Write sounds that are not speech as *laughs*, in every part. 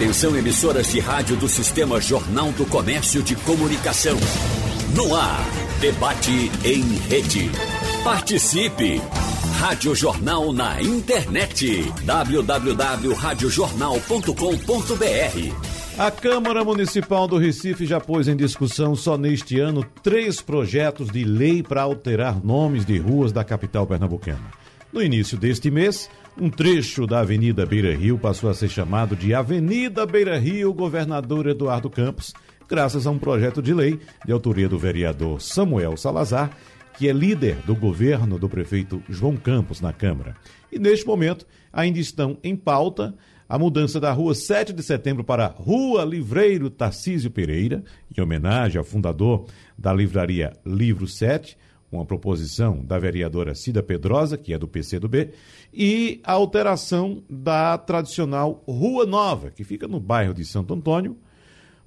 Atenção emissoras de rádio do Sistema Jornal do Comércio de Comunicação. No ar, debate em rede. Participe! Rádio Jornal na internet. www.radiojornal.com.br a Câmara Municipal do Recife já pôs em discussão só neste ano três projetos de lei para alterar nomes de ruas da capital pernambucana. No início deste mês, um trecho da Avenida Beira Rio passou a ser chamado de Avenida Beira Rio Governador Eduardo Campos, graças a um projeto de lei de autoria do vereador Samuel Salazar, que é líder do governo do prefeito João Campos na Câmara. E neste momento ainda estão em pauta a mudança da Rua 7 de Setembro para Rua Livreiro Tarcísio Pereira, em homenagem ao fundador da livraria Livro 7, uma proposição da vereadora Cida Pedrosa, que é do PCdoB, e a alteração da tradicional Rua Nova, que fica no bairro de Santo Antônio,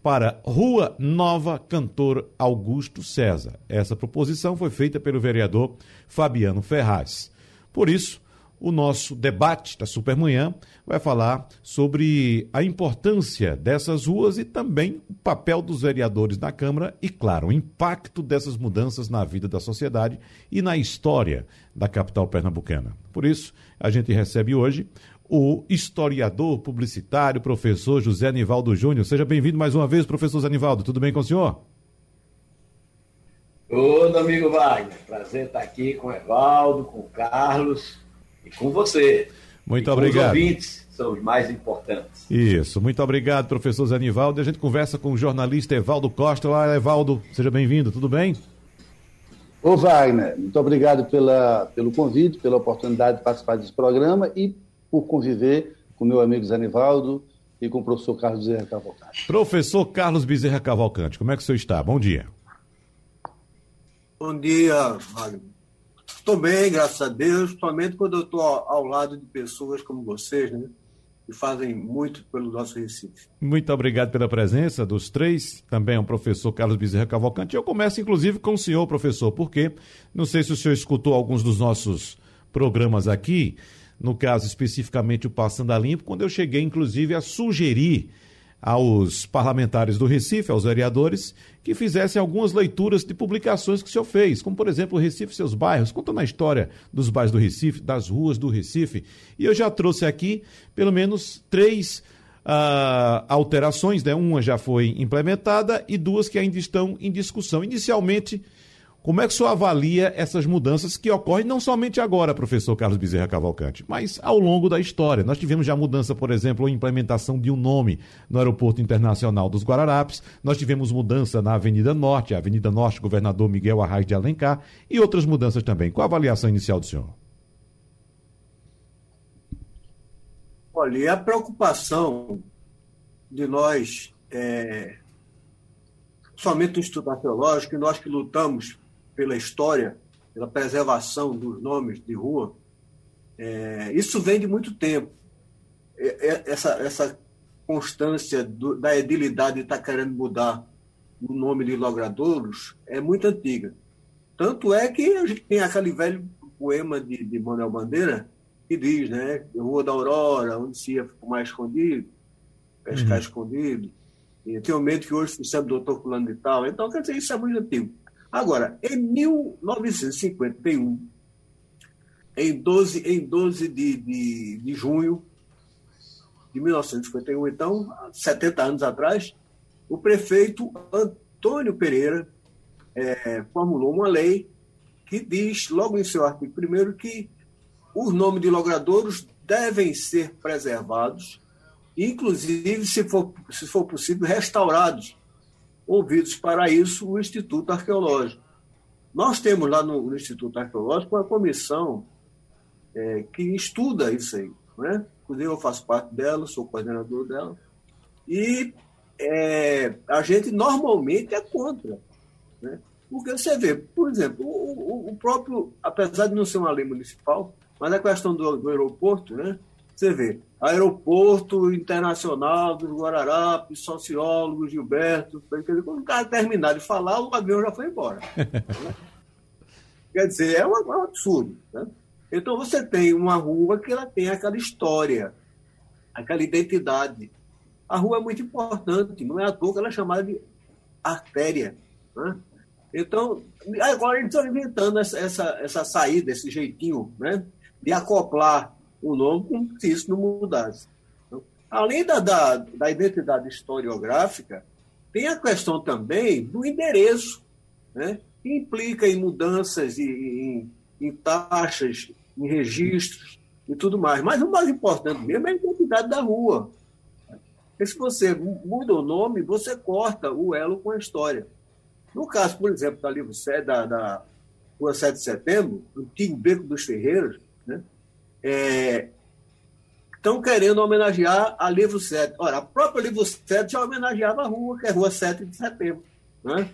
para Rua Nova Cantor Augusto César. Essa proposição foi feita pelo vereador Fabiano Ferraz. Por isso, o nosso debate da Supermanhã vai falar sobre a importância dessas ruas e também o papel dos vereadores na Câmara e, claro, o impacto dessas mudanças na vida da sociedade e na história da capital pernambucana. Por isso, a gente recebe hoje o historiador publicitário, professor José Anivaldo Júnior. Seja bem-vindo mais uma vez, professor José Anivaldo. Tudo bem com o senhor? Ô, amigo Wagner. Prazer estar aqui com o Evaldo, com o Carlos e com você. Muito e obrigado. os ouvintes são os mais importantes. Isso, muito obrigado, professor Zanivaldo. A gente conversa com o jornalista Evaldo Costa. Olá, Evaldo, seja bem-vindo, tudo bem? Ô Wagner, muito obrigado pela, pelo convite, pela oportunidade de participar desse programa e por conviver com meu amigo Zanivaldo e com o professor Carlos Bezerra Cavalcante. Professor Carlos Bezerra Cavalcante, como é que o senhor está? Bom dia. Bom dia, Wagner. Estou bem, graças a Deus, somente quando eu estou ao lado de pessoas como vocês, né? Que fazem muito pelo nosso Recife. Muito obrigado pela presença dos três, também o professor Carlos Bezerra Cavalcante. Eu começo, inclusive, com o senhor, professor, porque não sei se o senhor escutou alguns dos nossos programas aqui, no caso especificamente o Passando a Limpo, quando eu cheguei, inclusive, a sugerir aos parlamentares do Recife, aos vereadores, que fizessem algumas leituras de publicações que o senhor fez, como por exemplo o Recife e seus bairros, contando a história dos bairros do Recife, das ruas do Recife. E eu já trouxe aqui pelo menos três uh, alterações, né? uma já foi implementada e duas que ainda estão em discussão. Inicialmente, como é que o senhor avalia essas mudanças que ocorrem não somente agora, professor Carlos Bezerra Cavalcante, mas ao longo da história? Nós tivemos já mudança, por exemplo, a implementação de um nome no Aeroporto Internacional dos Guararapes, nós tivemos mudança na Avenida Norte, a Avenida Norte, governador Miguel Arraes de Alencar, e outras mudanças também. Qual a avaliação inicial do senhor? Olha, a preocupação de nós, é, somente no Instituto Arqueológico, nós que lutamos pela história, pela preservação dos nomes de rua, é, isso vem de muito tempo. É, é, essa, essa constância do, da edilidade de estar tá querendo mudar o nome de logradouros é muito antiga. Tanto é que a gente tem aquele velho poema de, de Manuel Bandeira que diz, né? Rua da Aurora, onde se ia mais escondido, pescar uhum. escondido. E um medo que hoje se chama doutor fulano de tal. Então, quer dizer, isso é muito antigo. Agora, em 1951, em 12, em 12 de, de, de junho de 1951, então, 70 anos atrás, o prefeito Antônio Pereira é, formulou uma lei que diz, logo em seu artigo 1 que os nomes de logradouros devem ser preservados, inclusive, se for, se for possível, restaurados ouvidos para isso o Instituto Arqueológico. Nós temos lá no, no Instituto Arqueológico uma comissão é, que estuda isso aí. Né? Inclusive, eu faço parte dela, sou coordenador dela. E é, a gente normalmente é contra. Né? Porque você vê, por exemplo, o, o, próprio, apesar de não ser uma lei municipal, mas a questão do, do aeroporto, né? Você vê, Aeroporto Internacional dos Guararapes, sociólogo Gilberto. Quando o cara terminar de falar, o avião já foi embora. *laughs* Quer dizer, é um, é um absurdo. Né? Então você tem uma rua que ela tem aquela história, aquela identidade. A rua é muito importante, não é à toa que ela é chamada de artéria. Né? Então, agora eles estão inventando essa, essa, essa saída, esse jeitinho né? de acoplar o nome como se isso não mudasse. Então, além da, da, da identidade historiográfica, tem a questão também do endereço, né? que implica em mudanças, em, em, em taxas, em registros e tudo mais. Mas o mais importante mesmo é a identidade da rua. Porque se você muda o nome, você corta o elo com a história. No caso, por exemplo, da, livro 7, da, da Rua 7 de Setembro, antigo Beco dos Ferreiros, né? É, estão querendo homenagear a Livro 7. Ora, a própria Livro 7 já homenageava a rua, que é a Rua 7 de Setembro. Né?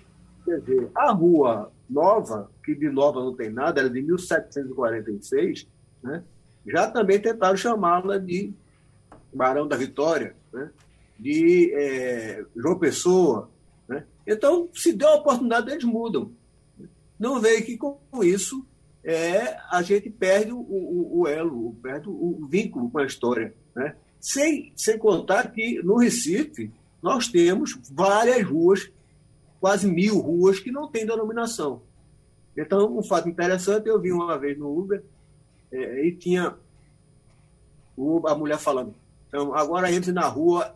Quer dizer, a Rua Nova, que de nova não tem nada, era de 1746, né? já também tentaram chamá-la de Barão da Vitória, né? de é, João Pessoa. Né? Então, se deu a oportunidade, eles mudam. Não veio que com isso é, a gente perde o, o, o elo, perde o, o, vínculo com a história. Né? Sem, sem contar que no Recife nós temos várias ruas, quase mil ruas, que não têm denominação. Então, um fato interessante, eu vi uma vez no Uber é, e tinha a mulher falando, então, agora entre na rua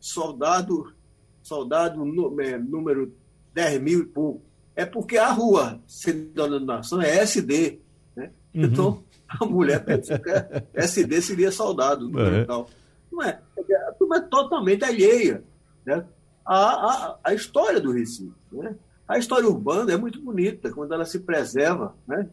soldado, soldado é, número 10 mil e pouco. É porque a rua, sem denominação, é SD. Né? Uhum. Então, a mulher pensa que SD seria soldado. É. Tal. Não é. A turma é totalmente alheia né? à, à, à história do Recife. Né? A história urbana é muito bonita quando ela se preserva. Né?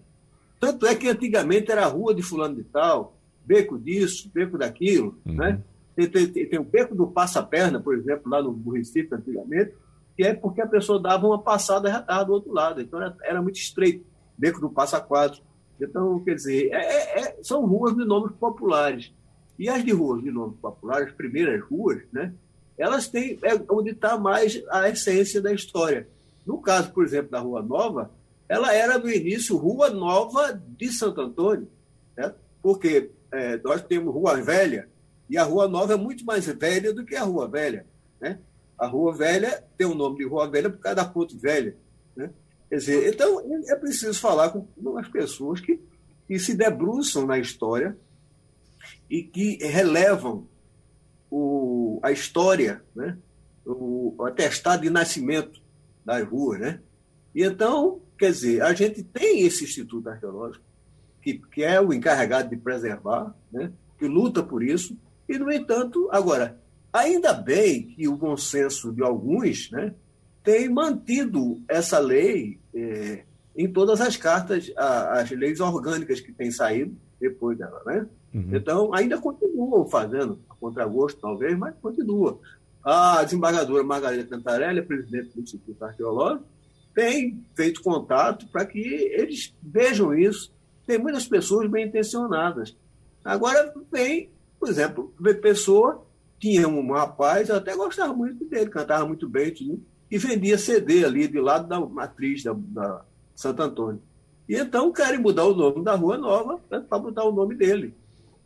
Tanto é que antigamente era a rua de fulano de tal, beco disso, beco daquilo. Uhum. Né? Tem, tem, tem, o beco do passa-perna, por exemplo, lá no, no Recife, antigamente, que é porque a pessoa dava uma passada estava do outro lado. Então era, era muito estreito, beco do passa-quadro. Então, quer dizer, é, é, é, são ruas de nomes populares. E as de ruas de nomes populares, as primeiras ruas, né, elas têm é onde está mais a essência da história. No caso, por exemplo, da Rua Nova, ela era no início Rua Nova de Santo Antônio, né? porque é, nós temos Rua Velha, e a Rua Nova é muito mais velha do que a Rua Velha. Né? A Rua Velha tem o nome de Rua Velha por causa da Ponte Velha. Né? Quer dizer, então é preciso falar com as pessoas que, que se debruçam na história e que relevam o, a história, né? o, o atestado de nascimento das ruas. Né? E então, quer dizer, a gente tem esse Instituto Arqueológico, que, que é o encarregado de preservar, né? que luta por isso, e, no entanto, agora, ainda bem que o bom senso de alguns né, tem mantido essa lei é, em todas as cartas, a, as leis orgânicas que têm saído depois dela. Né? Uhum. Então, ainda continuam fazendo, a contragosto talvez, mas continua. A desembargadora Margarida Cantarelli, presidente do Instituto Arqueológico, tem feito contato para que eles vejam isso. Tem muitas pessoas bem intencionadas. Agora vem por exemplo, Pessoa tinha um rapaz, eu até gostava muito dele, cantava muito bem, e vendia CD ali de lado da matriz da, da Santo Antônio. E então querem mudar o nome da Rua Nova né, para mudar o nome dele.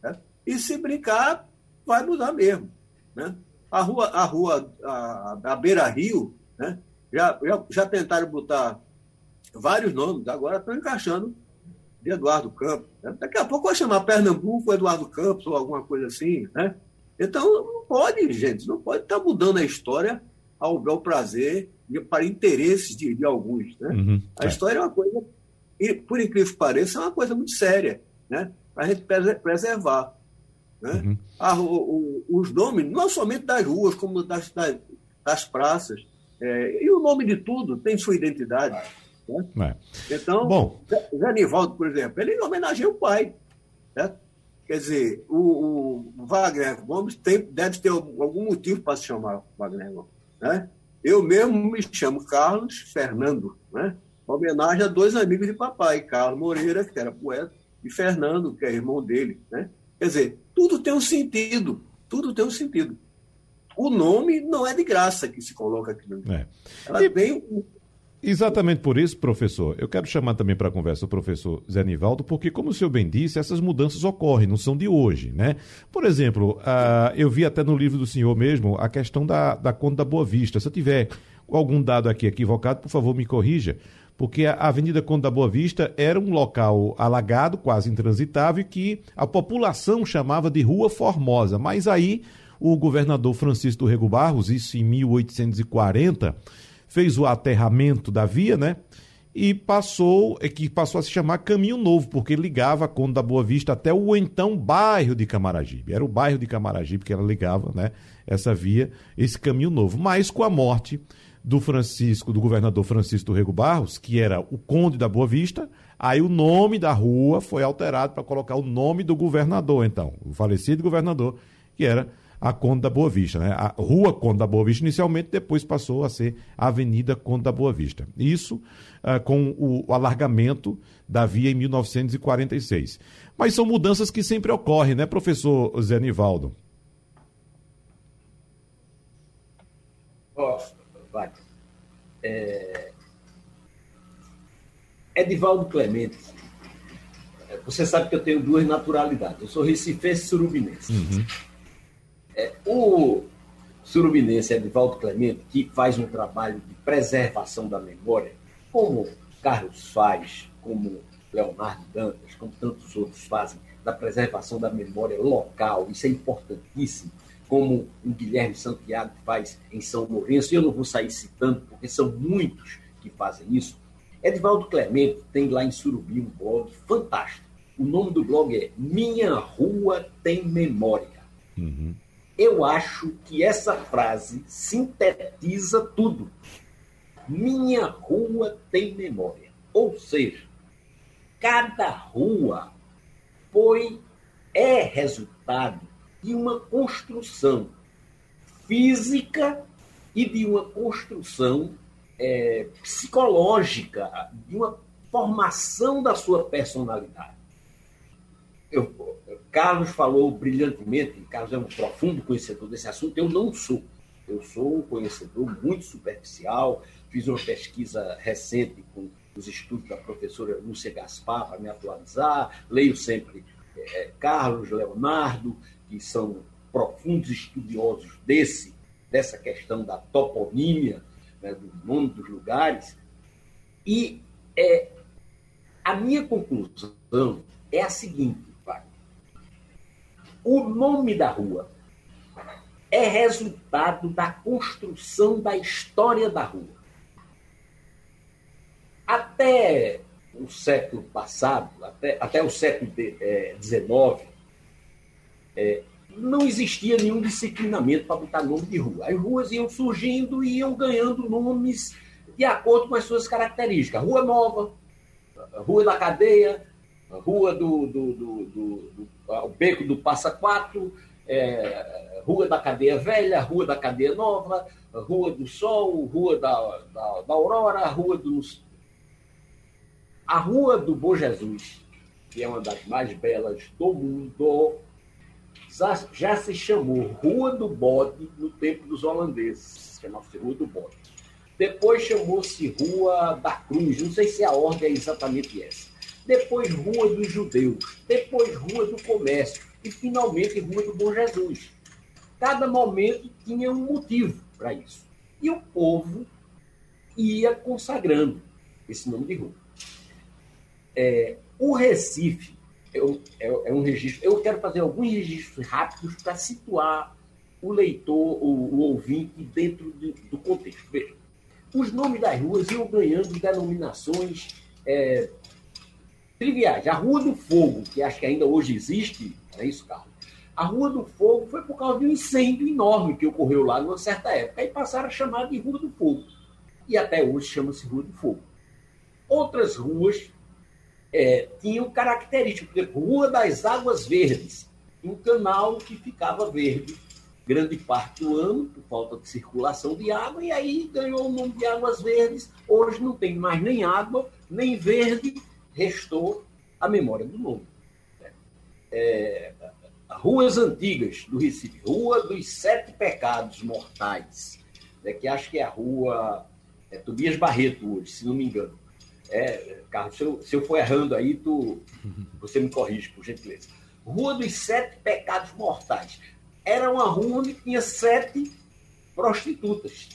Né? E se brincar, vai mudar mesmo. Né? A rua, a rua, a, a Beira Rio, né? já, já, já tentaram botar vários nomes, agora estão encaixando de Eduardo Campos. Né? Daqui a pouco vai chamar Pernambuco Eduardo Campos ou alguma coisa assim. Né? Então, não pode, gente, não pode estar tá mudando a história ao bel prazer e para interesses de, de alguns. Né? Uhum, a é. história é uma coisa, e, por incrível que pareça, é uma coisa muito séria né? para a gente preservar. Né? Uhum. A, o, o, os nomes, não somente das ruas, como das, das, das praças, é, e o nome de tudo tem sua identidade. Né? É. Então, Bom. Zé Nivaldo, por exemplo, ele homenageia o pai. Né? Quer dizer, o, o Wagner Gomes tem, deve ter algum motivo para se chamar Wagner Gomes. Né? Eu mesmo me chamo Carlos Fernando, né? homenagem a dois amigos de papai, Carlos Moreira, que era poeta, e Fernando, que é irmão dele. Né? Quer dizer, tudo tem um sentido, tudo tem um sentido. O nome não é de graça que se coloca aqui no é. Ela e... tem Exatamente por isso, professor, eu quero chamar também para a conversa o professor Zé Nivaldo, porque, como o senhor bem disse, essas mudanças ocorrem, não são de hoje, né? Por exemplo, uh, eu vi até no livro do senhor mesmo a questão da, da Conta da Boa Vista. Se eu tiver algum dado aqui equivocado, por favor, me corrija, porque a Avenida Conta da Boa Vista era um local alagado, quase intransitável, que a população chamava de Rua Formosa. Mas aí o governador Francisco do Rego Barros, isso em 1840 fez o aterramento da via, né? E passou, é que passou a se chamar Caminho Novo, porque ligava a Conde da Boa Vista até o então bairro de Camaragibe. Era o bairro de Camaragibe que ela ligava, né? Essa via, esse Caminho Novo. Mas com a morte do Francisco, do governador Francisco Rego Barros, que era o Conde da Boa Vista, aí o nome da rua foi alterado para colocar o nome do governador, então, o falecido governador, que era a Conde da Boa Vista. Né? A Rua Conde da Boa Vista inicialmente, depois passou a ser Avenida Conde da Boa Vista. Isso uh, com o, o, alargamento da via em 1946. Mas são mudanças que sempre ocorrem, né, professor Zé Nivaldo? Ó, oh, é... Edivaldo Clemente, você sabe que eu tenho duas naturalidades. Eu sou recifense e surubinense. Uhum. É, o surubinense Edvaldo Clemente, que faz um trabalho de preservação da memória, como Carlos faz, como Leonardo Dantas, como tantos outros fazem, da preservação da memória local, isso é importantíssimo, como o Guilherme Santiago faz em São Lourenço, e eu não vou sair citando, porque são muitos que fazem isso. Edvaldo Clemente tem lá em Surubi um blog fantástico. O nome do blog é Minha Rua Tem Memória. Uhum. Eu acho que essa frase sintetiza tudo. Minha rua tem memória. Ou seja, cada rua foi, é resultado de uma construção física e de uma construção é, psicológica, de uma formação da sua personalidade. Eu, Carlos falou brilhantemente, Carlos é um profundo conhecedor desse assunto, eu não sou. Eu sou um conhecedor muito superficial, fiz uma pesquisa recente com os estudos da professora Lúcia Gaspar para me atualizar, leio sempre é, Carlos, Leonardo, que são profundos estudiosos desse, dessa questão da toponímia, né, do nome dos lugares. E é, a minha conclusão é a seguinte: o nome da rua é resultado da construção da história da rua. Até o século passado, até, até o século XIX, é, é, não existia nenhum disciplinamento para botar nome de rua. As ruas iam surgindo e iam ganhando nomes de acordo com as suas características. Rua Nova, Rua da Cadeia, Rua do, do, do, do o Beco do Passa Quatro, é, Rua da Cadeia Velha, Rua da Cadeia Nova, Rua do Sol, Rua da, da, da Aurora, Rua dos. A Rua do Bom Jesus, que é uma das mais belas do mundo, já, se chamou Rua do Bode no tempo dos holandeses. Chamava-se Rua do Bode. Depois chamou-se Rua da Cruz. Não sei se a ordem é exatamente essa depois Rua dos Judeus, depois Rua do Comércio e finalmente Rua do Bom Jesus. Cada momento tinha um motivo para isso. E o povo ia consagrando esse nome de rua. É, o Recife é, é, é, um registro. Eu quero fazer alguns registros rápidos para situar o leitor, o, o ouvinte, dentro de, do contexto. Veja, os nomes das ruas iam ganhando denominações é, triviais. A Rua do Fogo, que acho que ainda hoje existe, é isso, Carlos? A Rua do Fogo foi por causa de um incêndio enorme que ocorreu lá numa certa época. E passaram a chamar de Rua do Fogo. E até hoje chama-se Rua do Fogo. Outras ruas é, tinham características. Por exemplo, Rua das Águas Verdes. Um canal que ficava verde grande parte do ano, por falta de circulação de água, e aí ganhou o nome de Águas Verdes. Hoje não tem mais nem água, nem verde, restou a memória do nome. É, ruas antigas do Recife, Rua dos Sete Pecados Mortais, né, que acho que é a rua É Tobias Barreto hoje, se não me engano. É, Carlos, se eu, se eu for errando aí, tu, você me corrige, por gentileza. Rua dos Sete Pecados Mortais. Era uma rua onde tinha sete prostitutas.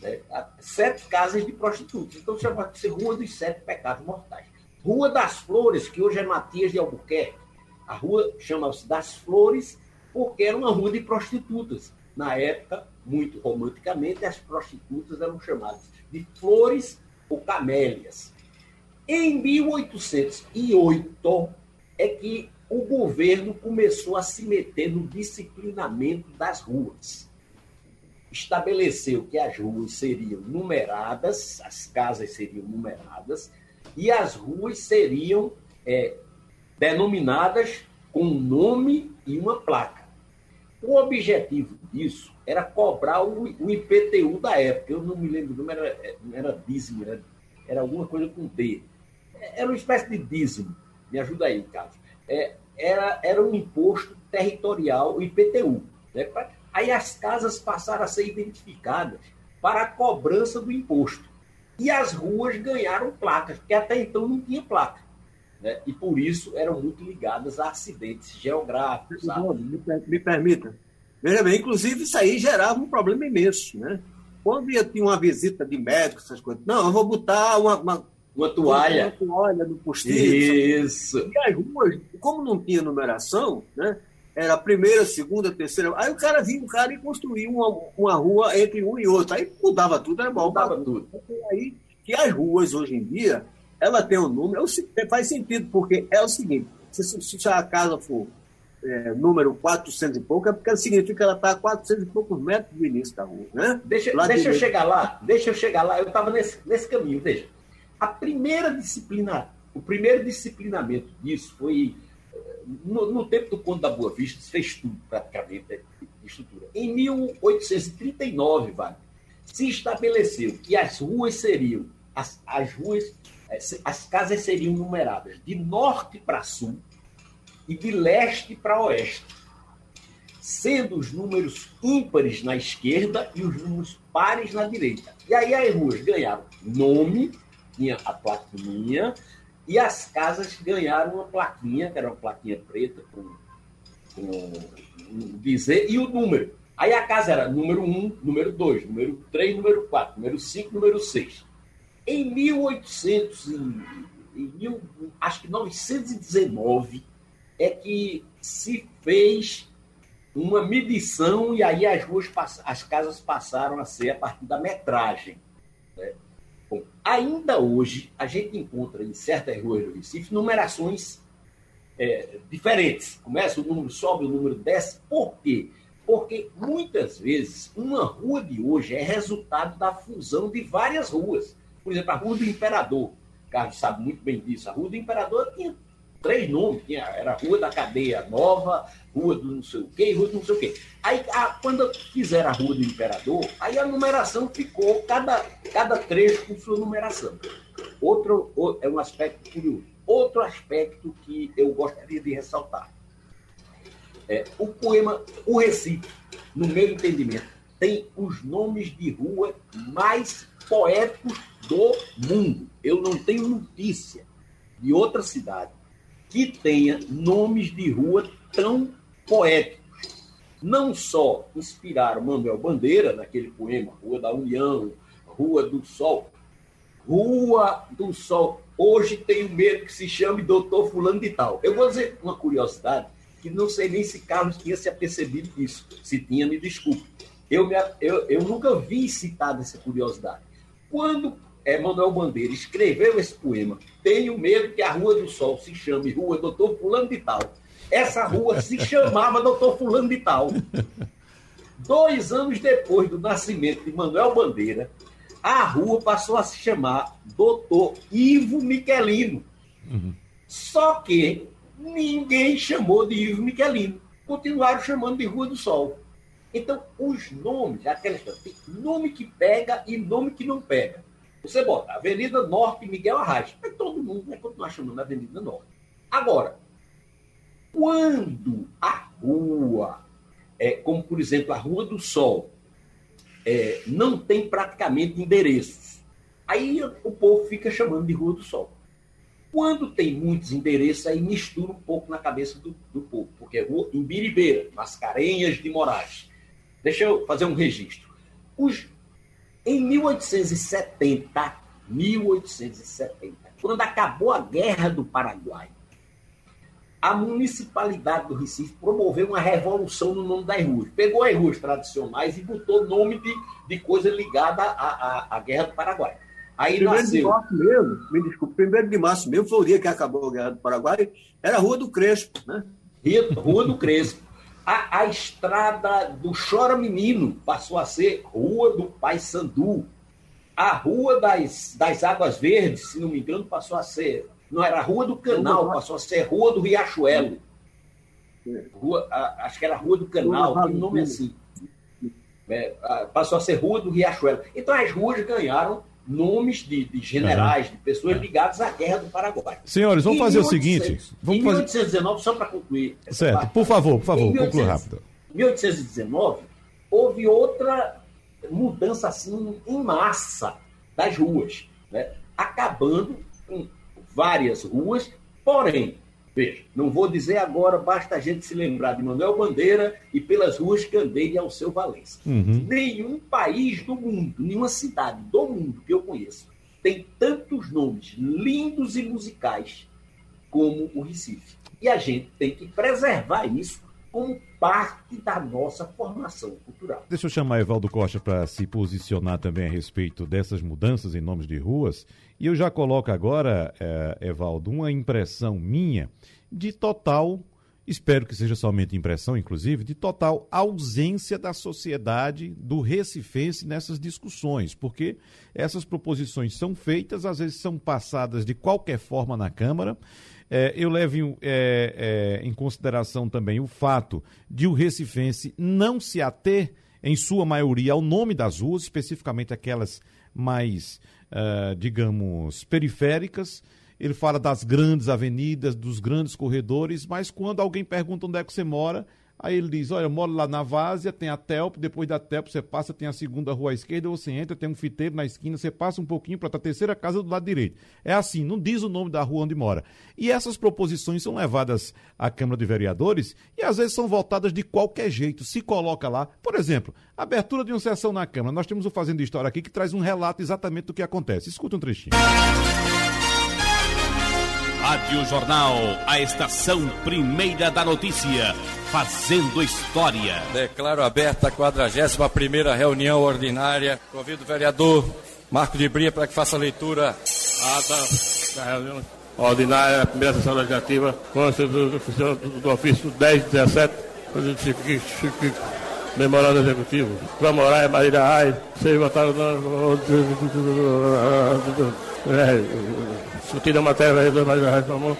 Né? Sete casas de prostitutas. Então chama-se Rua dos Sete Pecados Mortais. Rua das Flores, que hoje é Matias de Albuquerque. A rua chama-se das Flores porque era uma rua de prostitutas. Na época, muito romanticamente, as prostitutas eram chamadas de flores ou camélias. Em 1808 é que o governo começou a se meter no disciplinamento das ruas. Estabeleceu que as ruas seriam numeradas, as casas seriam numeradas, e as ruas seriam é, denominadas com um nome e uma placa. O objetivo disso era cobrar o, o IPTU da época. Eu não me lembro, não era, era dízimo, era, era alguma coisa com D. Era uma espécie de dízimo. Me ajuda aí, Carlos. É, era, era um imposto territorial, o IPTU. Né? Aí as casas passaram a ser identificadas para a cobrança do imposto. E as ruas ganharam placas, porque até então não tinha placa. Né? E por isso eram muito ligadas a acidentes geográficos. Me, me permita. Veja bem, inclusive isso aí gerava um problema imenso. Né? Quando ia tinha uma visita de médico, essas coisas, não, eu vou botar uma, uma, uma toalha. Uma toalha no postiço. Isso. E as ruas, como não tinha numeração, né? Era a primeira, segunda, terceira. Aí o cara vinha, o cara e construía uma, uma rua entre um e outro. Aí mudava tudo, era bom. Mudava tudo. Aí que as ruas hoje em dia, ela tem um número, faz sentido, porque é o seguinte: se, se a casa for é, número 400 e pouco, é porque significa que ela está a 400 e poucos metros do início da rua. Né? Deixa, deixa eu chegar lá, deixa eu chegar lá, eu estava nesse, nesse caminho, veja. A primeira disciplina, o primeiro disciplinamento disso foi no, no tempo do Conde da Boa Vista, se fez tudo praticamente de estrutura. Em 1839, vale, se estabeleceu que as ruas seriam, as, as ruas, eh, as casas seriam numeradas de norte para sul e de leste para oeste, sendo os números ímpares na esquerda e os números pares na direita. E aí as ruas ganharam nome, tinha a plaquinha, e as casas ganharam uma plaquinha, que era uma plaquinha preta com, com dizer, e o número. Aí a casa era número 1, número 2, número 3, número 4, número 5, número 6. Em 1800, em, em mil, acho que 919, é que se fez uma medição e aí as ruas, as casas passaram a ser a partir da metragem. Né? Bom, ainda hoje, a gente encontra em certas ruas do Recife numerações é, diferentes. Começa o número, sobe, o número desce. Por quê? Porque muitas vezes uma rua de hoje é resultado da fusão de várias ruas. Por exemplo, a Rua do Imperador. Carlos sabe muito bem disso. A Rua do Imperador tinha três nomes, tinha, era Rua da Cadeia Nova, Rua do não sei o quê, Rua do não sei o quê. Aí, a, quando fizeram a Rua do Imperador, aí a numeração ficou, cada, cada trecho com sua numeração. Outro, é um aspecto curioso. Outro aspecto que eu gostaria de ressaltar. É, o poema O Recife, no meu entendimento, tem os nomes de rua mais poéticos do mundo. Eu não tenho notícia de outra cidade que tenha nomes de rua tão poéticos. Não só inspiraram Manuel Bandeira naquele poema Rua da União, Rua do Sol. Rua do Sol. Hoje tenho medo que se chame Doutor Fulano de Tal. Eu vou dizer uma curiosidade que não sei nem se Carlos tinha se apercebido disso. Se tinha, me desculpe. Eu, me, eu, eu nunca vi citada essa curiosidade. Quando Emanuel Bandeira escreveu esse poema, Tenho medo que a Rua do Sol se chame Rua Doutor Fulano de Tal. Essa rua se chamava Doutor Fulano de Tal. Dois anos depois do nascimento de Manuel Bandeira, a rua passou a se chamar Doutor Ivo Miquelino. Uhum. Só que ninguém chamou de Ivo Miquelino. Continuaram chamando de Rua do Sol. Então, os nomes, aquela história, tem nome que pega e nome que não pega. Você bota Avenida Norte Miguel Arraes. Aí todo mundo vai continuar chamando Avenida Norte. Agora, quando a rua, é, como por exemplo a Rua do Sol, é, não tem praticamente endereços. Aí o povo fica chamando de Rua do Sol. Quando tem muitos endereços, aí mistura um pouco na cabeça do, do povo, porque é rua em Biribeira, Mascarenhas de Moraes. Deixa eu fazer um registro. Os, em 1870, 1870, quando acabou a Guerra do Paraguai, a municipalidade do Recife promoveu uma revolução no nome das ruas. Pegou as ruas tradicionais e botou nome de, de coisa ligada à, à, à Guerra do Paraguai. Aí primeiro nasceu. de março mesmo, me desculpe, primeiro de março mesmo foi o dia que acabou a Guerra do Paraguai, era a Rua do Crespo, né? Rua do Crespo. A, a estrada do Chora Menino passou a ser Rua do Pai Sandu. A Rua das, das Águas Verdes, se não me engano, passou a ser. Não era a Rua do Canal, passou a ser Rua do Riachuelo. Rua, a, acho que era Rua do Canal, um nome assim. É, passou a ser Rua do Riachuelo. Então as ruas ganharam nomes de, de generais, uhum. de pessoas ligadas à Guerra do Paraguai. Senhores, vamos em fazer 1800, o seguinte. Vamos em 1819, fazer... só para concluir. Certo, parte, por favor, por favor, conclua rápido. Em 1819, houve outra mudança assim em massa das ruas, né? acabando com várias ruas, porém, veja, não vou dizer agora, basta a gente se lembrar de Manuel Bandeira e pelas ruas que andei ao seu Valença. Uhum. Nenhum país do mundo, nenhuma cidade do mundo que eu conheço tem tantos nomes lindos e musicais como o Recife. E a gente tem que preservar isso como parte da nossa formação cultural. Deixa eu chamar Evaldo Costa para se posicionar também a respeito dessas mudanças em nomes de ruas. E eu já coloco agora, é, Evaldo, uma impressão minha de total, espero que seja somente impressão, inclusive, de total ausência da sociedade do recifense nessas discussões, porque essas proposições são feitas, às vezes são passadas de qualquer forma na Câmara é, eu levo em, é, é, em consideração também o fato de o recifense não se ater, em sua maioria, ao nome das ruas, especificamente aquelas mais, uh, digamos, periféricas. Ele fala das grandes avenidas, dos grandes corredores, mas quando alguém pergunta onde é que você mora, Aí ele diz: Olha, eu moro lá na Várzea, tem a Telp, depois da Telp você passa, tem a segunda rua à esquerda, você entra, tem um fiteiro na esquina, você passa um pouquinho para a terceira casa do lado direito. É assim, não diz o nome da rua onde mora. E essas proposições são levadas à Câmara de Vereadores e às vezes são votadas de qualquer jeito. Se coloca lá, por exemplo, abertura de uma sessão na Câmara. Nós temos o Fazendo História aqui que traz um relato exatamente do que acontece. Escuta um trechinho. Rádio Jornal, a estação primeira da notícia, fazendo história. Declaro aberta a 41 primeira reunião ordinária. Convido o vereador Marco de Bria para que faça a leitura. Ata da reunião ordinária, primeira sessão legislativa, consta do, do, do ofício 1017, memorando executivo. Para morar Marília Reis, seis votaram no discutindo a matéria mais reformou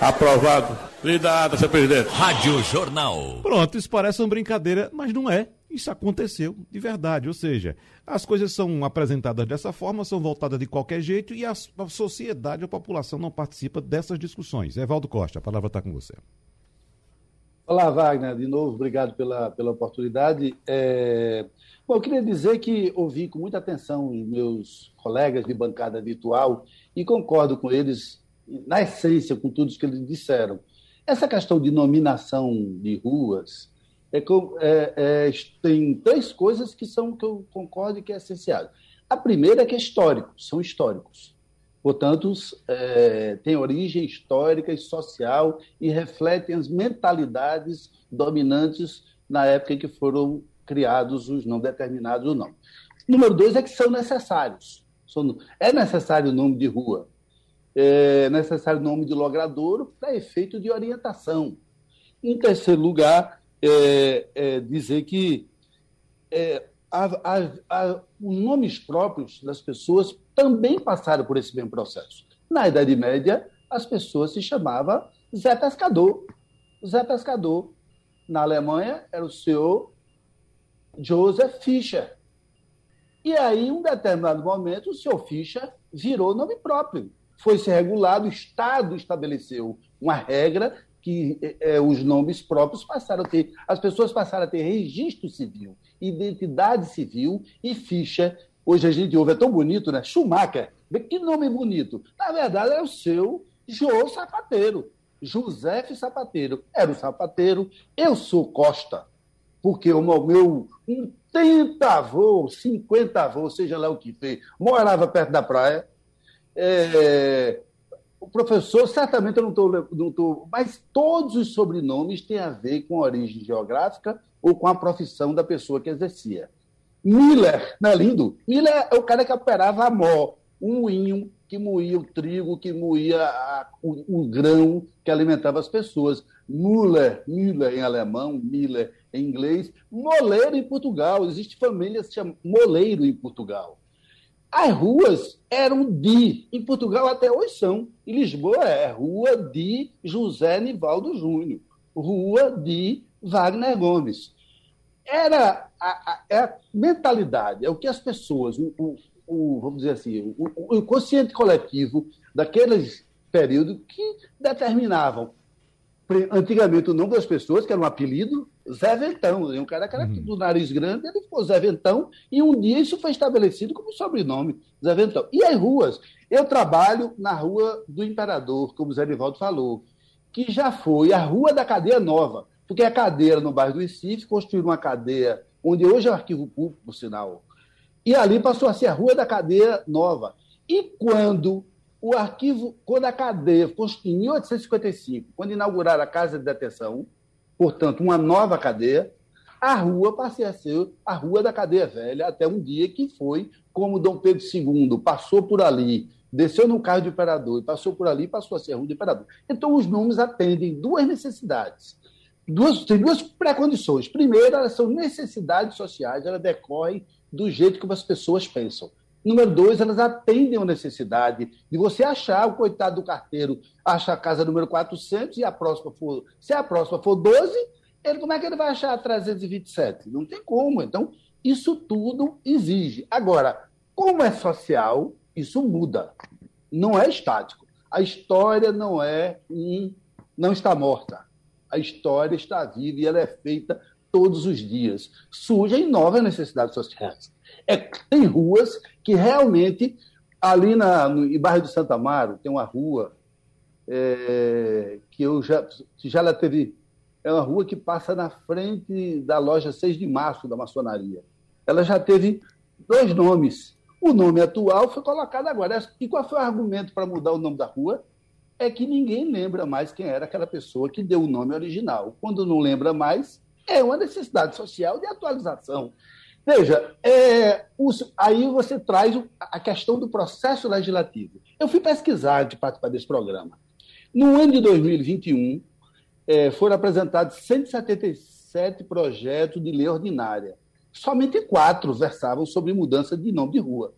aprovado. Lidada, senhor presidente. Rádio Jornal. Pronto, isso parece uma brincadeira, mas não é. Isso aconteceu de verdade, ou seja, as coisas são apresentadas dessa forma, são voltadas de qualquer jeito e a, a sociedade, a população não participa dessas discussões. Evaldo Costa, a palavra está com você. Olá, Wagner, de novo, obrigado pela, pela oportunidade. É... Bom, eu queria dizer que ouvi com muita atenção os meus colegas de bancada virtual e concordo com eles, na essência, com tudo que eles disseram. Essa questão de nominação de ruas é, é, é, tem três coisas que são que eu concordo que é essencial. A primeira é que é histórico, são históricos portanto, é, têm origem histórica e social e refletem as mentalidades dominantes na época em que foram criados os não determinados ou não. Número dois é que são necessários. É necessário o nome de rua, é necessário o nome de logradouro para efeito de orientação. Em terceiro lugar, é, é dizer que é, os nomes próprios das pessoas também passaram por esse mesmo processo. Na Idade Média, as pessoas se chamavam Zé Pescador. Zé Pescador. Na Alemanha, era o senhor Joseph Fischer. E aí, em um determinado momento, o senhor Fischer virou nome próprio. foi ser regulado, o Estado estabeleceu uma regra que é, os nomes próprios passaram a ter, as pessoas passaram a ter registro civil, identidade civil e ficha. Hoje a gente ouve, é tão bonito, né? Schumacher. Que nome bonito. Na verdade, é o seu João Sapateiro. José Sapateiro. Era o sapateiro. Eu sou Costa. Porque o meu um 30 avô, 50 avô, seja lá o que fez, morava perto da praia. É, o professor, certamente eu não estou. Não tô, mas todos os sobrenomes têm a ver com a origem geográfica ou com a profissão da pessoa que exercia. Miller, não é lindo? Miller é o cara que operava a mó, um moinho que moía o trigo, que moía a, o, o, grão que alimentava as pessoas. Müller, Müller em alemão, Miller em inglês, moleiro em Portugal. Existe família que se chama moleiro em Portugal. As ruas eram de, em Portugal até hoje são. Em Lisboa é Rua de José Nivaldo Júnior, Rua de Wagner Gomes. Era a, a, é a mentalidade, é o que as pessoas, o, o, o vamos dizer assim, o, o consciente coletivo daqueles períodos que determinavam antigamente o nome das pessoas, que era um apelido, Zé Ventão. Um cara que era uhum. do nariz grande, ele ficou Zé Ventão, e um dia isso foi estabelecido como sobrenome, Zé Ventão. E as ruas? Eu trabalho na Rua do Imperador, como o Zé Nivaldo falou, que já foi a Rua da Cadeia Nova, porque a cadeia no bairro do Recife construiu uma cadeia, onde hoje é o arquivo público, por sinal, e ali passou a ser a Rua da Cadeia Nova. E quando o arquivo, quando a cadeia, em 1855, quando inauguraram a Casa de Detenção, portanto, uma nova cadeia, a rua passou a ser a Rua da Cadeia Velha, até um dia que foi, como Dom Pedro II passou por ali, desceu no carro de imperador e passou por ali, passou a ser a Rua do Imperador. Então, os nomes atendem duas necessidades. Duas, tem duas pré-condições. Primeiro, elas são necessidades sociais, elas decorrem do jeito como as pessoas pensam. Número dois, elas atendem a necessidade de você achar o coitado do carteiro, acha a casa número 400 e a próxima for, se a próxima for 12, ele, como é que ele vai achar a 327? Não tem como. Então, isso tudo exige. Agora, como é social, isso muda. Não é estático. A história não é um, não está morta. A história está viva e ela é feita todos os dias. Surgem novas necessidades sociais. É, tem ruas que realmente, ali na, no bairro de Santa Amaro, tem uma rua é, que eu já, já lá teve. É uma rua que passa na frente da loja 6 de março da maçonaria. Ela já teve dois nomes. O nome atual foi colocado agora. E qual foi o argumento para mudar o nome da rua? É que ninguém lembra mais quem era aquela pessoa que deu o nome original. Quando não lembra mais, é uma necessidade social de atualização. Veja, é, aí você traz a questão do processo legislativo. Eu fui pesquisar de participar desse programa. No ano de 2021, é, foram apresentados 177 projetos de lei ordinária. Somente quatro versavam sobre mudança de nome de rua.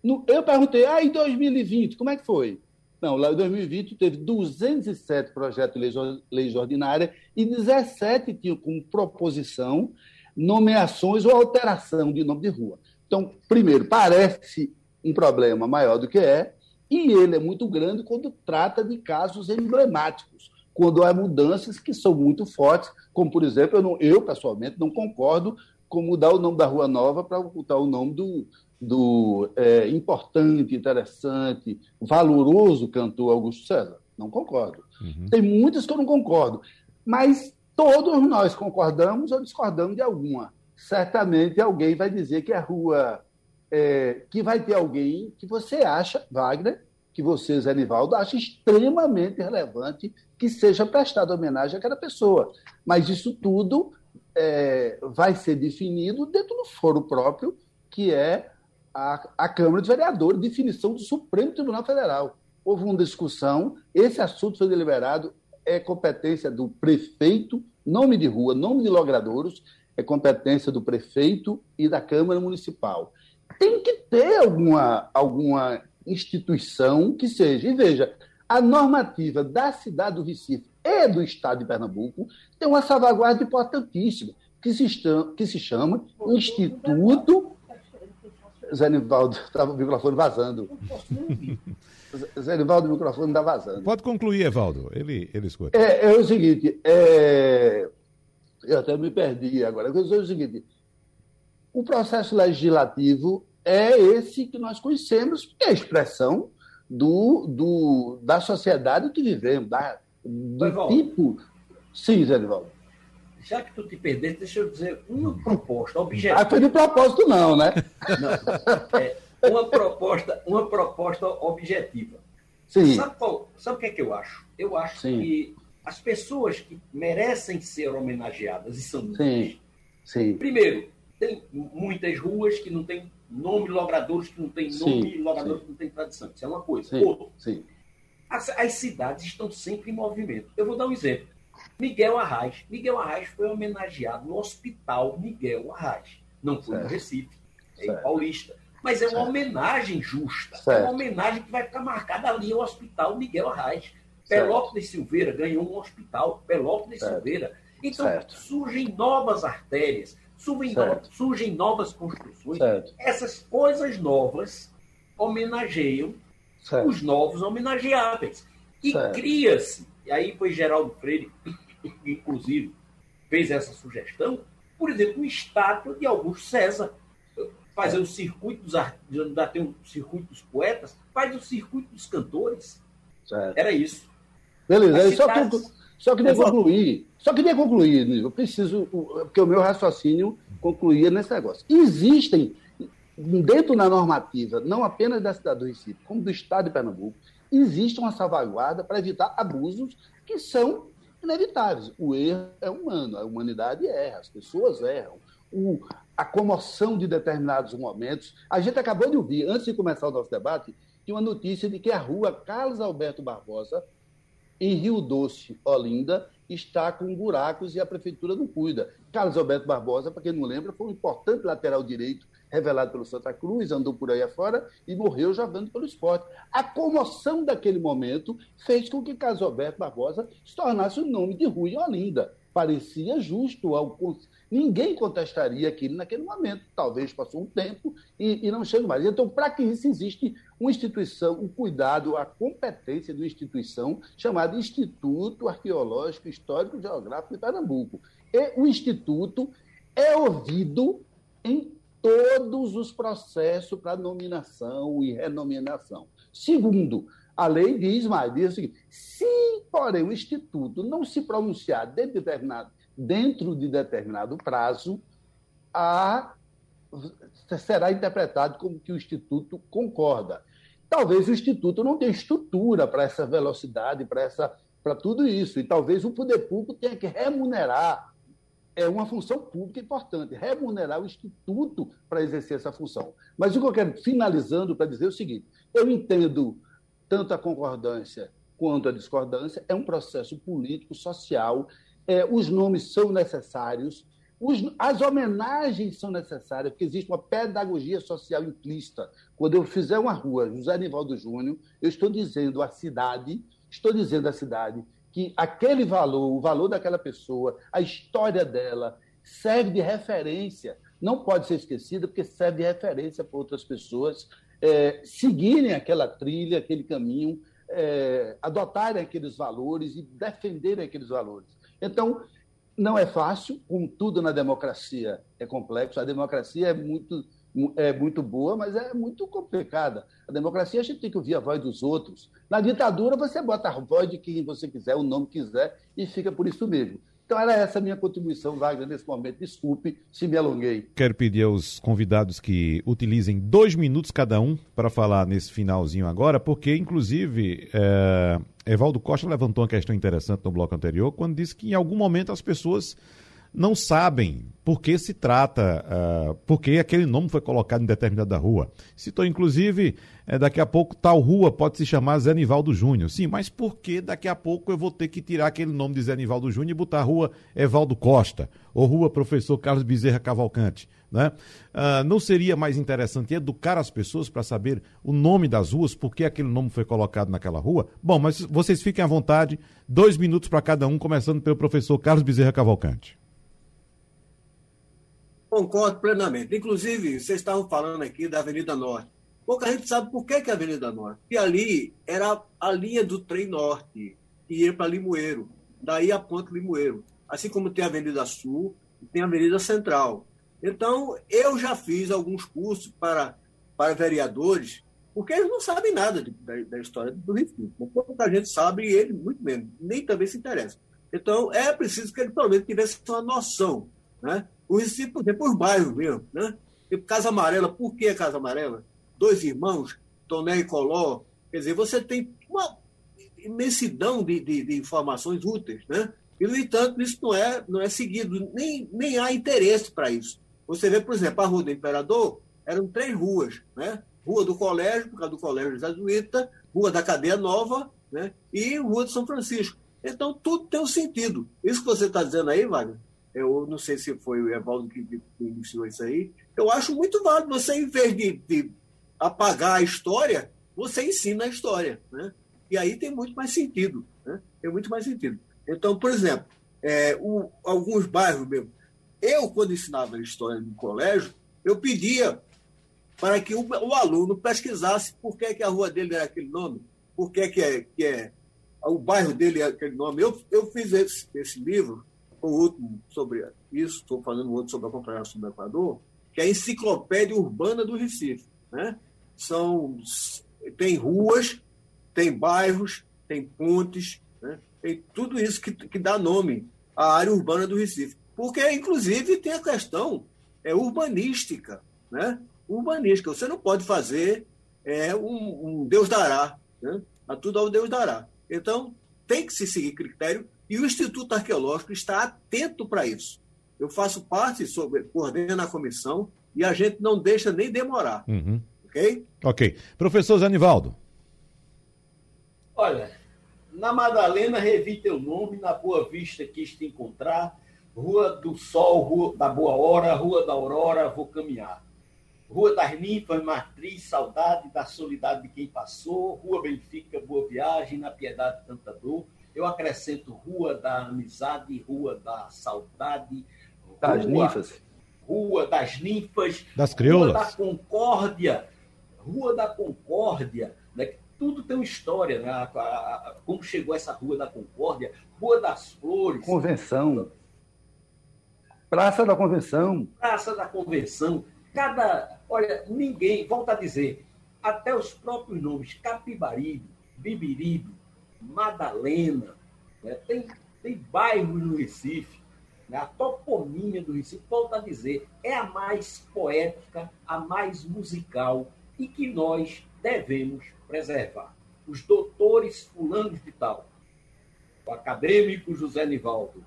No, eu perguntei, ah, em 2020, como é que foi? Não, lá em 2020 teve 207 projetos de leis ordinárias e 17 tinham como proposição nomeações ou alteração de nome de rua. Então, primeiro, parece um problema maior do que é, e ele é muito grande quando trata de casos emblemáticos, quando há mudanças que são muito fortes, como, por exemplo, eu, não, eu pessoalmente não concordo com mudar o nome da Rua Nova para botar o nome do, do é, importante, interessante, valoroso cantor Augusto César. Não concordo. Uhum. Tem muitas que eu não concordo. Mas todos nós concordamos ou discordamos de alguma. Certamente alguém vai dizer que a rua. É, que vai ter alguém que você acha, Wagner, que você, Zé Nivaldo, acha extremamente relevante que seja prestada homenagem àquela pessoa. Mas isso tudo é, vai ser definido dentro do foro próprio, que é a, a Câmara de Vereadores, definição do Supremo Tribunal Federal. Houve uma discussão, esse assunto foi deliberado, é competência do prefeito, nome de rua, nome de logradouros, é competência do prefeito e da Câmara Municipal. Tem que ter alguma, alguma instituição que seja. E veja, a normativa da cidade do Recife e do Estado de Pernambuco tem uma salvaguarda importantíssima, que se, que se chama Instituto Zé Nivaldo, estava *laughs* o microfone vazando. *laughs* Zé Nivaldo, o microfone está vazando. Pode concluir, Evaldo. Ele, ele escuta. É, é o seguinte, é... eu até me perdi agora. Eu dizer o seguinte: o processo legislativo é esse que nós conhecemos, que é a expressão do, do, da sociedade que vivemos, da, do tipo. Sim, Zé Nivaldo já que tu te perdeste, deixa eu dizer uma proposta objetiva. Ah, foi de propósito, não, né? Não. É, uma, proposta, uma proposta objetiva. Sim. Sabe, qual, sabe o que é que eu acho? Eu acho Sim. que as pessoas que merecem ser homenageadas, e são muitas. Sim. Primeiro, tem muitas ruas que não têm nome, logradores que não têm nome, sim, logradores sim. que não têm tradição. Isso é uma coisa. Sim, Outro, sim. As, as, cidades estão sempre em movimento. Eu vou dar um exemplo. Miguel Arraes. Miguel Arraes foi homenageado no Hospital Miguel Arraes. Não foi certo. no Recife, é certo. em Paulista. Mas é uma certo. homenagem justa. É uma homenagem que vai ficar marcada ali no Hospital Miguel Arraes. Pelópolis Silveira ganhou um hospital, Pelópolis Silveira. Então surgem novas artérias, surgem, no, surgem novas construções. Essas coisas novas homenageiam os novos homenageáveis. E cria-se, e aí foi Geraldo Freire inclusive, fez essa sugestão, por exemplo, uma estátua de Augusto César. Fazer o circuito dos ainda tem o circuito dos poetas, faz o circuito dos cantores. Certo. Era isso. Beleza, só, que, só queria concluir, só queria concluir, eu preciso, porque o meu raciocínio concluía nesse negócio. Existem, dentro da normativa, não apenas da cidade do Recife, como do Estado de Pernambuco, existe uma salvaguarda para evitar abusos que são inevitáveis. O erro é humano, a humanidade erra, as pessoas erram. O, a comoção de determinados momentos. A gente acabou de ouvir, antes de começar o nosso debate, que uma notícia de que a rua Carlos Alberto Barbosa, em Rio Doce, Olinda, está com buracos e a prefeitura não cuida. Carlos Alberto Barbosa, para quem não lembra, foi um importante lateral direito revelado pelo Santa Cruz, andou por aí afora e morreu jogando pelo esporte. A comoção daquele momento fez com que Carlos Alberto Barbosa se tornasse o nome de Rui Olinda. Parecia justo ao Ninguém contestaria aquilo naquele momento. Talvez passou um tempo e, e não chega mais. Então, para que isso existe uma instituição, um cuidado, a competência de uma instituição chamada Instituto Arqueológico Histórico Geográfico de Pernambuco. E o Instituto é ouvido em todos os processos para nominação e renominação. Segundo, a lei diz mais, diz o seguinte, se, porém, o Instituto não se pronunciar dentro de determinado, dentro de determinado prazo, a, será interpretado como que o Instituto concorda. Talvez o Instituto não tenha estrutura para essa velocidade, para essa para tudo isso. E talvez o poder público tenha que remunerar é uma função pública importante, remunerar o Instituto para exercer essa função. Mas o que eu quero, finalizando, para dizer é o seguinte: eu entendo tanto a concordância quanto a discordância, é um processo político, social, é, os nomes são necessários, os, as homenagens são necessárias, porque existe uma pedagogia social implícita. Quando eu fizer uma rua, José Nivaldo Júnior, eu estou dizendo à cidade, estou dizendo à cidade que aquele valor, o valor daquela pessoa, a história dela, serve de referência, não pode ser esquecida, porque serve de referência para outras pessoas é, seguirem aquela trilha, aquele caminho, é, adotarem aqueles valores e defenderem aqueles valores. Então, não é fácil, como tudo na democracia é complexo, a democracia é muito é muito boa, mas é muito complicada. A democracia a gente tem que ouvir a voz dos outros. Na ditadura você bota a voz de quem você quiser, o nome quiser, e fica por isso mesmo. Então era essa a minha contribuição, Wagner, nesse momento. Desculpe se me alonguei. Quero pedir aos convidados que utilizem dois minutos cada um para falar nesse finalzinho agora, porque, inclusive, é... Evaldo Costa levantou uma questão interessante no bloco anterior, quando disse que em algum momento as pessoas não sabem por que se trata, uh, por que aquele nome foi colocado em determinada rua. Citou, inclusive, é, daqui a pouco tal rua pode se chamar Zé Nivaldo Júnior. Sim, mas por que daqui a pouco eu vou ter que tirar aquele nome de Zé Nivaldo Júnior e botar a rua Evaldo Costa ou rua Professor Carlos Bezerra Cavalcante? Né? Uh, não seria mais interessante educar as pessoas para saber o nome das ruas, por que aquele nome foi colocado naquela rua? Bom, mas vocês fiquem à vontade, dois minutos para cada um, começando pelo professor Carlos Bezerra Cavalcante. Concordo plenamente. Inclusive, vocês estavam falando aqui da Avenida Norte. Pouca gente sabe por que, é a Avenida Norte. E ali era a linha do trem norte, que ia para Limoeiro. Daí a Ponte Limoeiro. Assim como tem a Avenida Sul e tem a Avenida Central. Então, eu já fiz alguns cursos para, para vereadores, porque eles não sabem nada de, da, da, história do Recife. Pouca gente sabe e ele muito menos, nem também se interessa. Então, é preciso que ele, pelo menos, tivesse uma noção. Né? O Recife, por exemplo, os bairros mesmo. Né? Tipo, Casa Amarela, por que Casa Amarela? Dois irmãos, Toné e Coló. Quer dizer, você tem uma imensidão de, de, de informações úteis. Né? E, no entanto, isso não é, não é seguido, nem, nem há interesse para isso. Você vê, por exemplo, a Rua do Imperador, eram três ruas, né? Rua do Colégio, por causa do Colégio Jesuíta, Rua da Cadeia Nova né? e Rua de São Francisco. Então, tudo tem um sentido. Isso que você está dizendo aí, Wagner, eu não sei se foi o Evaldo que, iniciou isso aí, eu acho muito válido. Você, em vez de, de apagar a história, você ensina a história. Né? E aí tem muito mais sentido. Né? Tem muito mais sentido. Então, por exemplo, é, o, alguns bairros mesmo. Eu, quando ensinava história no colégio, eu pedia para que o, o, aluno pesquisasse por que, que a rua dele era aquele nome, por que, que, é, que é o bairro dele é aquele nome. Eu, eu fiz esse, esse livro, o último sobre isso, estou fazendo outro sobre a Confederação do Equador, que é a Enciclopédia Urbana do Recife. Né? São, tem ruas, tem bairros, tem pontes, né? tem tudo isso que, que dá nome à área urbana do Recife. Porque, inclusive, tem a questão é, urbanística. Né? Urbanística. Você não pode fazer é, um, um Deus dará. Né? A tudo ao Deus dará. Então, tem que se seguir critério e o Instituto Arqueológico está atento para isso. Eu faço parte, sobre, coordeno a comissão e a gente não deixa nem demorar. Uhum. Ok? Ok. Professor Zanivaldo. Olha, na Madalena revi teu nome, na Boa Vista quis te encontrar, Rua do Sol, Rua da Boa Hora, Rua da Aurora, vou caminhar. Rua das Ninfas, Matriz, Saudade da Solidade de quem passou, Rua Benfica, Boa Viagem, na Piedade, Tanta Dor. Eu acrescento Rua da Amizade, Rua da Saudade, das rua, Ninfas. Rua das Ninfas, das Crioulas. Rua da Concórdia, Rua da Concórdia, né? tudo tem uma história, né? A, a, a, como chegou essa Rua da Concórdia, Rua das Flores. Convenção. Praça da Convenção. Praça da Convenção. Cada. Olha, ninguém, volta a dizer, até os próprios nomes, Capibaribe, Bibiribe, Madalena, né? tem, tem bairros no Recife, né? a toponímia do Recife, volta a dizer, é a mais poética, a mais musical e que nós devemos preservar. Os doutores fulanos de tal, o acadêmico José Nivaldo,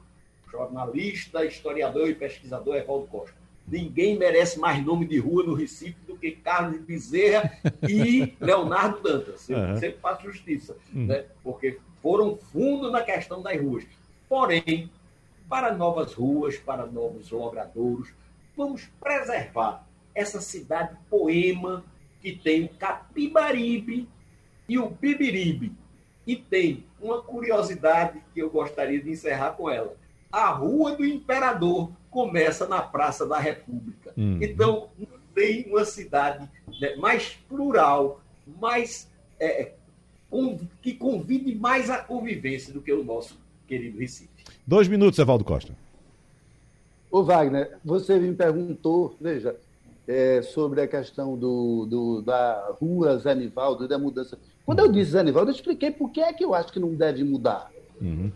jornalista, historiador e pesquisador Evaldo Costa. Ninguém merece mais nome de rua no Recife do que Carlos Bezerra e *laughs* Leonardo Dantas. Eu uhum. sempre faço justiça, uhum. né? porque foram fundo na questão das ruas. Porém, para novas ruas, para novos logradouros, vamos preservar essa cidade poema que tem o Capibaribe e o Bibiribe. E tem uma curiosidade que eu gostaria de encerrar com ela a Rua do Imperador começa na Praça da República. Uhum. Então, não tem uma cidade né, mais plural, mais é, um, que convide mais a convivência do que o nosso querido Recife. Dois minutos, Evaldo Costa. Ô Wagner, você me perguntou, veja, é, sobre a questão do, do, da rua Zanivaldo e da mudança. Quando eu disse Zanivaldo, eu expliquei por que é que eu acho que não deve mudar. Uhum.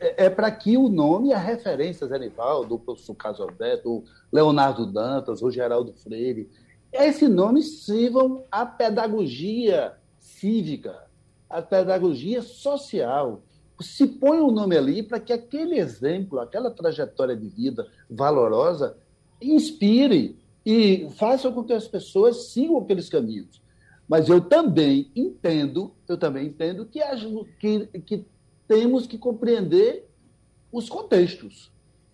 É, é para que o nome e a referência Zenivaldo, o professor Carlos Alberto, Leonardo Dantas, o Geraldo Freire, esses nomes sirvam à pedagogia cívica, à pedagogia social. Se põe o um nome ali para que aquele exemplo, aquela trajetória de vida valorosa, inspire e faça com que as pessoas sigam aqueles caminhos. Mas eu também entendo, eu também entendo que, que, que temos que compreender os contextos.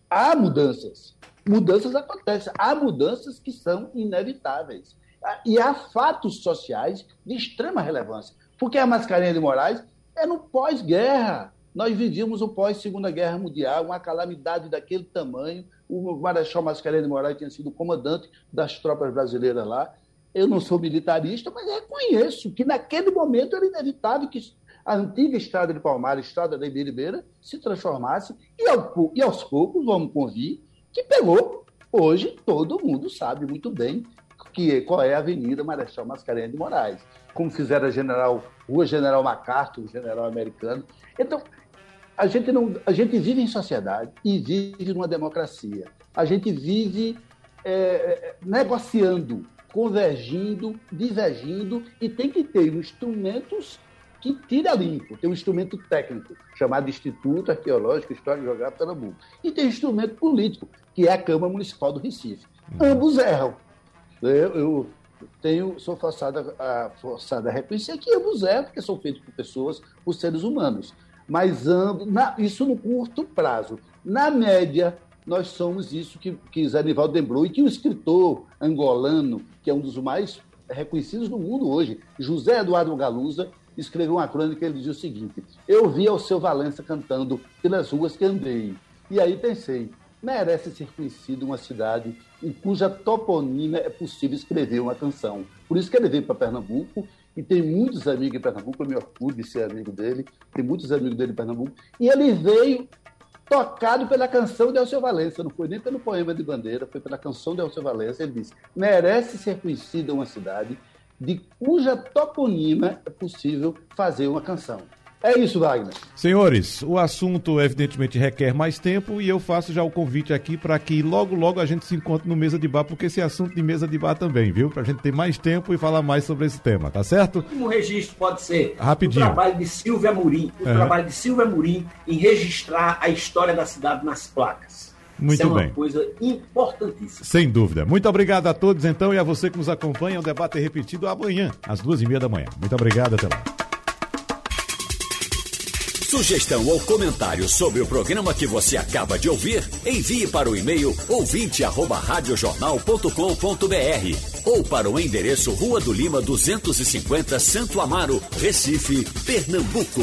Há mudanças. Mudanças acontecem. Há mudanças que são inevitáveis. E há fatos sociais de extrema relevância. Porque a mascarinha de Moraes é no pós-guerra. Nós vivíamos o pós-Segunda Guerra Mundial, uma calamidade daquele tamanho, o Marechal Mascarenhas de Moraes tinha sido comandante das tropas brasileiras lá. Eu não sou militarista, mas reconheço que naquele momento era inevitável que a antiga estrada de Palmares, estrada da Ibiribeira, se transformasse, e, ao, e aos poucos, vamos convir, que pegou. Hoje todo mundo sabe muito bem que, qual é a Avenida Marechal Mascarenhas de Moraes, como fizeram a General, Rua General MacArthur, o general americano. Então, a gente, não, a gente vive em sociedade e vive numa democracia. A gente vive é, é negociando, convergindo, divergindo, e tem que ter instrumentos que tira limpo. Tem um instrumento técnico, chamado Instituto Arqueológico História e Geográfico Pernambuco. E tem um instrumento político, que é a Câmara Municipal do Recife. Uhum. Ambos erram. Eu, eu tenho, sou forçado a, forçado a reconhecer que ambos erram, porque são feitos por pessoas, por seres humanos. Mas ambos, na, isso no curto prazo. Na média, nós somos isso que, que Zé Nivaldo lembrou, e que o escritor angolano, que é um dos mais reconhecidos do mundo hoje, José Eduardo Galuza, escreveu uma crônica ele dizia o seguinte: Eu vi o seu Valença cantando pelas ruas que andei. E aí pensei, merece ser conhecido uma cidade em cuja toponímia é possível escrever uma canção. Por isso que ele veio para Pernambuco e tem muitos amigos em Pernambuco, eu me orgulho de ser amigo dele, tem muitos amigos dele em Pernambuco, e ele veio tocado pela canção de Alceu Valença, não foi nem pelo poema de bandeira, foi pela canção de Alceu Valença. Ele disse: merece ser conhecida uma cidade de cuja toponima é possível fazer uma canção. É isso, Wagner. Senhores, o assunto evidentemente requer mais tempo e eu faço já o convite aqui para que logo, logo a gente se encontre no Mesa de Bar, porque esse assunto de Mesa de Bar também, viu? Para a gente ter mais tempo e falar mais sobre esse tema, tá certo? O registro pode ser Rapidinho. o trabalho de Silvia Murim, o uhum. trabalho de Silvia Murim em registrar a história da cidade nas placas. Muito Isso é uma bem. coisa importantíssima. Sem dúvida. Muito obrigado a todos, então, e a você que nos acompanha. O debate é repetido amanhã, às duas e meia da manhã. Muito obrigado, até lá. Sugestão ou comentário sobre o programa que você acaba de ouvir, envie para o e-mail ouvinte@radiojornal.com.br ou para o endereço Rua do Lima 250, Santo Amaro, Recife, Pernambuco.